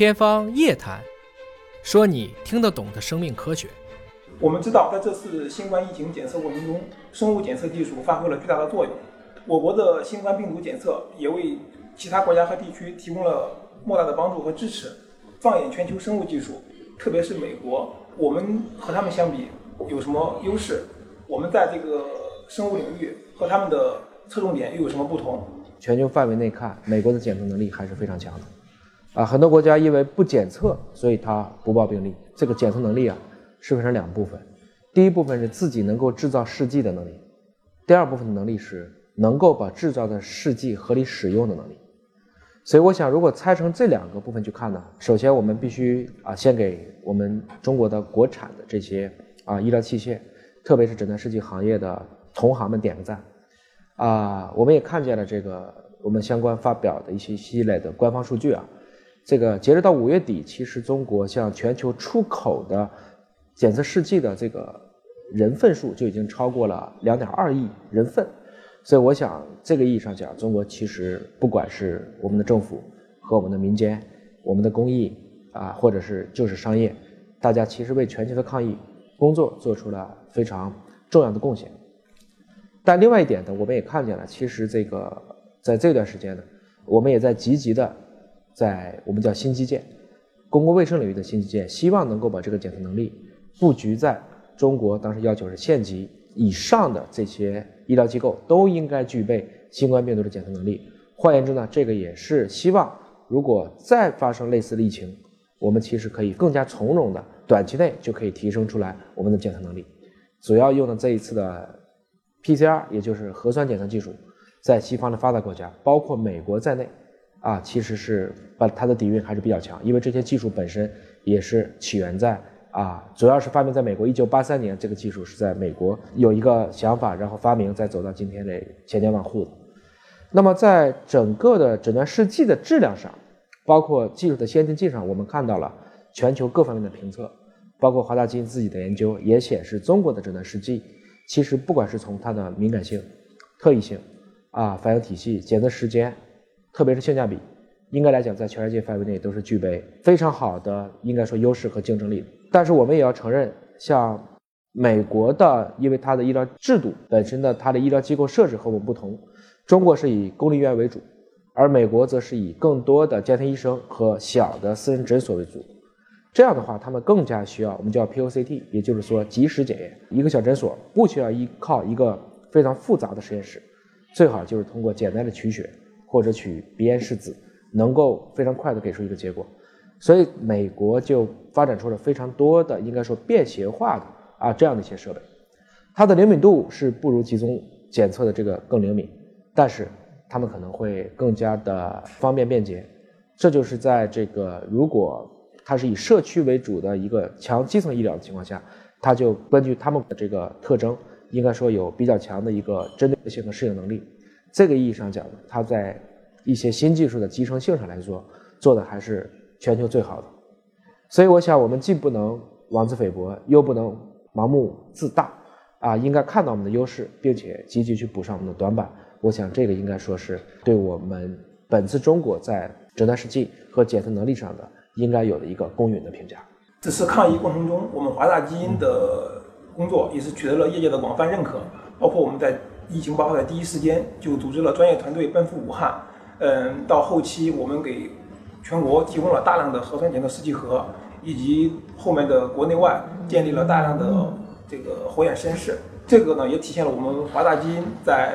天方夜谭，说你听得懂的生命科学。我们知道，在这次新冠疫情检测过程中，生物检测技术发挥了巨大的作用。我国的新冠病毒检测也为其他国家和地区提供了莫大的帮助和支持。放眼全球生物技术，特别是美国，我们和他们相比有什么优势？我们在这个生物领域和他们的侧重点又有什么不同？全球范围内看，美国的检测能力还是非常强的。啊，很多国家因为不检测，所以它不报病例。这个检测能力啊，是分成两部分。第一部分是自己能够制造试剂的能力，第二部分的能力是能够把制造的试剂合理使用的能力。所以，我想如果拆成这两个部分去看呢，首先我们必须啊，先给我们中国的国产的这些啊医疗器械，特别是诊断试剂行业的同行们点个赞。啊，我们也看见了这个我们相关发表的一些系列的官方数据啊。这个截止到五月底，其实中国向全球出口的检测试剂的这个人份数就已经超过了两点二亿人份，所以我想这个意义上讲，中国其实不管是我们的政府和我们的民间、我们的公益啊，或者是就是商业，大家其实为全球的抗疫工作做出了非常重要的贡献。但另外一点呢，我们也看见了，其实这个在这段时间呢，我们也在积极的。在我们叫新基建，公共卫生领域的新基建，希望能够把这个检测能力布局在中国。当时要求是县级以上的这些医疗机构都应该具备新冠病毒的检测能力。换言之呢，这个也是希望，如果再发生类似的疫情，我们其实可以更加从容的，短期内就可以提升出来我们的检测能力。主要用的这一次的 PCR，也就是核酸检测技术，在西方的发达国家，包括美国在内。啊，其实是把它的底蕴还是比较强，因为这些技术本身也是起源在啊，主要是发明在美国。一九八三年，这个技术是在美国有一个想法，然后发明，再走到今天的千家万户的。那么，在整个的诊断试剂的质量上，包括技术的先进性上，我们看到了全球各方面的评测，包括华大基因自己的研究也显示，中国的诊断试剂其实不管是从它的敏感性、特异性啊、反应体系、检测时间。特别是性价比，应该来讲，在全世界范围内都是具备非常好的，应该说优势和竞争力。但是我们也要承认，像美国的，因为它的医疗制度本身的它的医疗机构设置和我们不同，中国是以公立医院为主，而美国则是以更多的家庭医生和小的私人诊所为主。这样的话，他们更加需要我们叫 POCT，也就是说及时检验。一个小诊所不需要依靠一个非常复杂的实验室，最好就是通过简单的取血。或者取鼻咽拭子，能够非常快的给出一个结果，所以美国就发展出了非常多的应该说便携化的啊这样的一些设备，它的灵敏度是不如集中检测的这个更灵敏，但是他们可能会更加的方便便捷，这就是在这个如果它是以社区为主的一个强基层医疗的情况下，它就根据他们的这个特征，应该说有比较强的一个针对性和适应能力。这个意义上讲呢，它在一些新技术的集成性上来说，做的还是全球最好的。所以我想，我们既不能妄自菲薄，又不能盲目自大，啊，应该看到我们的优势，并且积极去补上我们的短板。我想，这个应该说是对我们本次中国在诊断试剂和检测能力上的应该有的一个公允的评价。这次抗疫过程中，我们华大基因的工作也是取得了业界的广泛认可，包括我们在。疫情爆发的第一时间，就组织了专业团队奔赴武汉。嗯，到后期我们给全国提供了大量的核酸检测试剂盒，以及后面的国内外建立了大量的这个火眼实验室。这个呢，也体现了我们华大基因在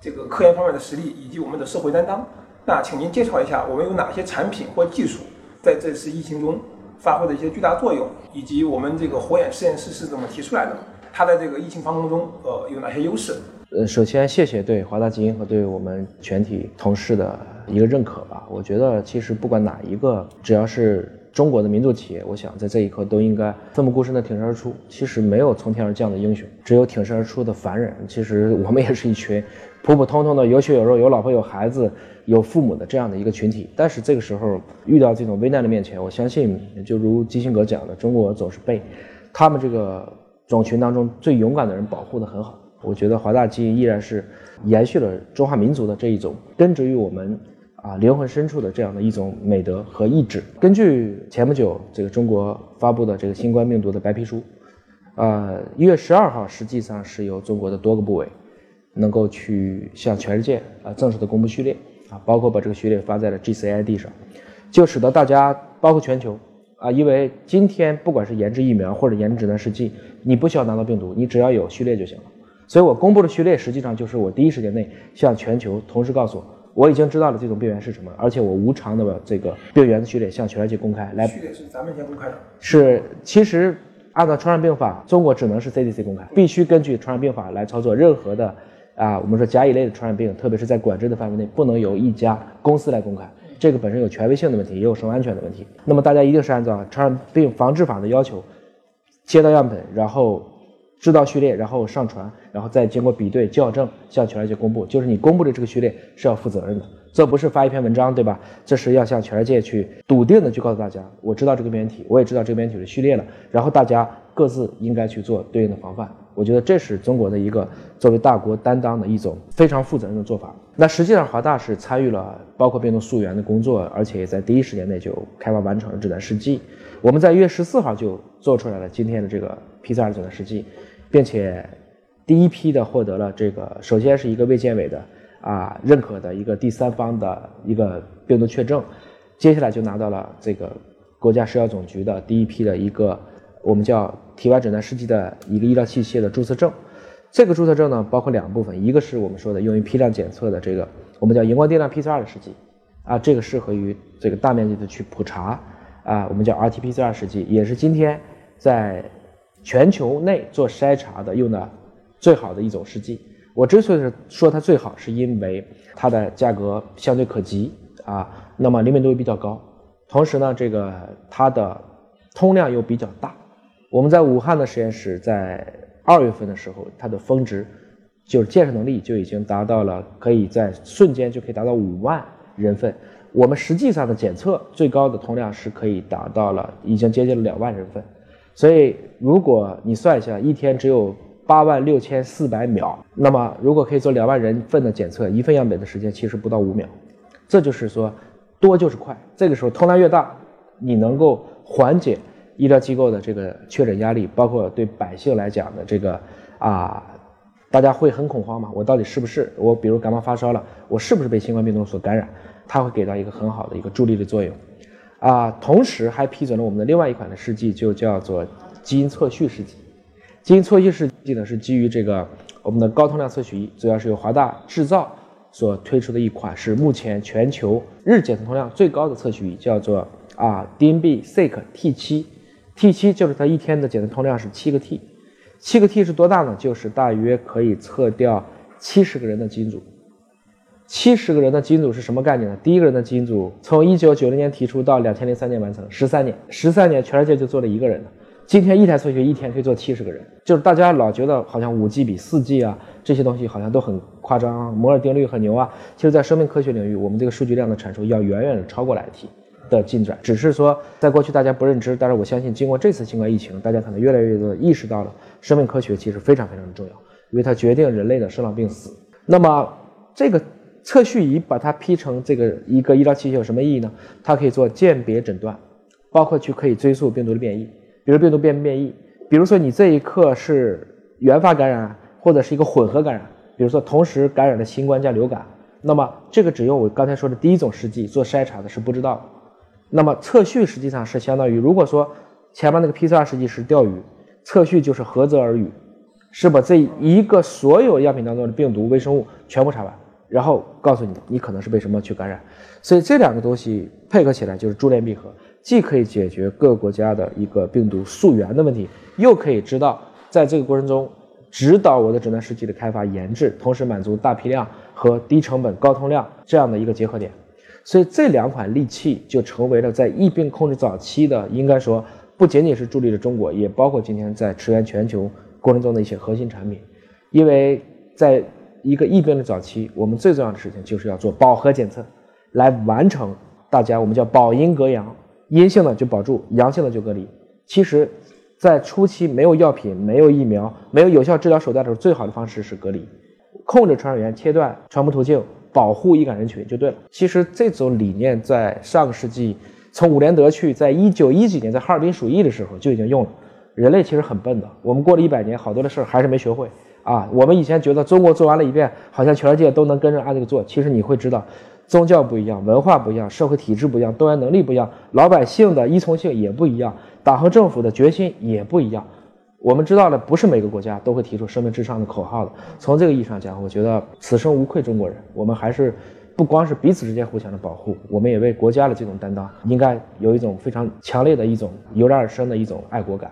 这个科研方面的实力以及我们的社会担当。那请您介绍一下，我们有哪些产品或技术在这次疫情中发挥的一些巨大作用，以及我们这个火眼实验室是怎么提出来的？它在这个疫情防控中，呃，有哪些优势？呃，首先谢谢对华大基因和对我们全体同事的一个认可吧。我觉得其实不管哪一个，只要是中国的民族企业，我想在这一刻都应该奋不顾身的挺身而出。其实没有从天而降的英雄，只有挺身而出的凡人。其实我们也是一群普普通通的有血有肉、有老婆有孩子、有父母的这样的一个群体。但是这个时候遇到这种危难的面前，我相信就如基辛格讲的，中国总是被他们这个种群当中最勇敢的人保护得很好。我觉得华大基因依然是延续了中华民族的这一种根植于我们啊灵魂深处的这样的一种美德和意志。根据前不久这个中国发布的这个新冠病毒的白皮书，呃，一月十二号实际上是由中国的多个部委能够去向全世界啊正式的公布序列啊，包括把这个序列发在了 GCID 上，就使得大家包括全球。啊，因为今天不管是研制疫苗或者研制指南试剂，你不需要拿到病毒，你只要有序列就行了。所以我公布的序列，实际上就是我第一时间内向全球同时告诉我，我已经知道了这种病原是什么，而且我无偿的这个病原的序列向全世界公开。来，序列是咱们先公开的。是，其实按照传染病法，中国只能是 CDC 公开，必须根据传染病法来操作任何的啊，我们说甲乙类的传染病，特别是在管制的范围内，不能由一家公司来公开。这个本身有权威性的问题，也有生物安全的问题。那么大家一定是按照传染病防治法的要求，接到样本，然后制造序列，然后上传，然后再经过比对校正，向全世界公布。就是你公布的这个序列是要负责任的，这不是发一篇文章，对吧？这是要向全世界去笃定的去告诉大家，我知道这个编体，我也知道这个编体的序列了，然后大家各自应该去做对应的防范。我觉得这是中国的一个作为大国担当的一种非常负责任的做法。那实际上，华大是参与了包括病毒溯源的工作，而且也在第一时间内就开发完成了指南试剂。我们在一月十四号就做出来了今天的这个 PCR 指南试剂，并且第一批的获得了这个，首先是一个卫健委的啊认可的一个第三方的一个病毒确证，接下来就拿到了这个国家食药总局的第一批的一个。我们叫体外诊断试剂的一个医疗器械的注册证，这个注册证呢包括两部分，一个是我们说的用于批量检测的这个我们叫荧光定量 PCR 的试剂，啊，这个适合于这个大面积的去普查，啊，我们叫 RT-PCR 试剂，也是今天在全球内做筛查的用的最好的一种试剂。我之所以说它最好，是因为它的价格相对可及啊，那么灵敏度又比较高，同时呢，这个它的通量又比较大。我们在武汉的实验室，在二月份的时候，它的峰值就是建设能力就已经达到了，可以在瞬间就可以达到五万人份。我们实际上的检测最高的通量是可以达到了，已经接近了两万人份。所以，如果你算一下，一天只有八万六千四百秒，那么如果可以做两万人份的检测，一份样本的时间其实不到五秒。这就是说，多就是快。这个时候通量越大，你能够缓解。医疗机构的这个确诊压力，包括对百姓来讲的这个啊，大家会很恐慌吗？我到底是不是我？比如感冒发烧了，我是不是被新冠病毒所感染？它会给到一个很好的一个助力的作用啊。同时还批准了我们的另外一款的试剂，就叫做基因测序试剂。基因测序试剂呢是基于这个我们的高通量测序仪，主要是由华大制造所推出的一款，是目前全球日检测通量最高的测序仪，叫做啊 DNB Seq T7。T 七就是它一天的检测通量是七个 T，七个 T 是多大呢？就是大约可以测掉七十个人的基因组。七十个人的基因组是什么概念呢？第一个人的基因组从一九九零年提出到两千零三年完成，十三年，十三年全世界就做了一个人。今天一台测序一天可以做七十个人，就是大家老觉得好像五 G 比四 G 啊这些东西好像都很夸张，摩尔定律很牛啊。其实，在生命科学领域，我们这个数据量的产出要远远的超过来 T。的进展，只是说在过去大家不认知，但是我相信经过这次新冠疫情，大家可能越来越多的意识到了生命科学其实非常非常的重要，因为它决定人类的生老病死。那么这个测序仪把它批成这个一个医疗器械有什么意义呢？它可以做鉴别诊断，包括去可以追溯病毒的变异，比如病毒变变异，比如说你这一刻是原发感染或者是一个混合感染，比如说同时感染了新冠加流感，那么这个只用我刚才说的第一种试剂做筛查的是不知道的。那么测序实际上是相当于，如果说前面那个 PCR 试剂是钓鱼，测序就是合则而语，是把这一个所有样品当中的病毒微生物全部查完，然后告诉你你可能是被什么去感染。所以这两个东西配合起来就是珠联璧合，既可以解决各个国家的一个病毒溯源的问题，又可以知道在这个过程中指导我的诊断试剂的开发研制，同时满足大批量和低成本高通量这样的一个结合点。所以这两款利器就成为了在疫病控制早期的，应该说不仅仅是助力了中国，也包括今天在驰援全球过程中的一些核心产品。因为在一个疫病的早期，我们最重要的事情就是要做饱和检测，来完成大家我们叫保阴隔阳，阴性的就保住，阳性的就隔离。其实，在初期没有药品、没有疫苗、没有有效治疗手段的时候，最好的方式是隔离，控制传染源，切断传播途径。保护易感人群就对了。其实这种理念在上个世纪，从伍连德去，在一九一几年在哈尔滨鼠疫的时候就已经用了。人类其实很笨的，我们过了一百年，好多的事儿还是没学会啊。我们以前觉得中国做完了一遍，好像全世界都能跟着按这个做。其实你会知道，宗教不一样，文化不一样，社会体制不一样，动员能力不一样，老百姓的依从性也不一样，党和政府的决心也不一样。我们知道了，不是每个国家都会提出生命至上的口号的。从这个意义上讲，我觉得此生无愧中国人。我们还是不光是彼此之间互相的保护，我们也为国家的这种担当，应该有一种非常强烈的一种油然而生的一种爱国感。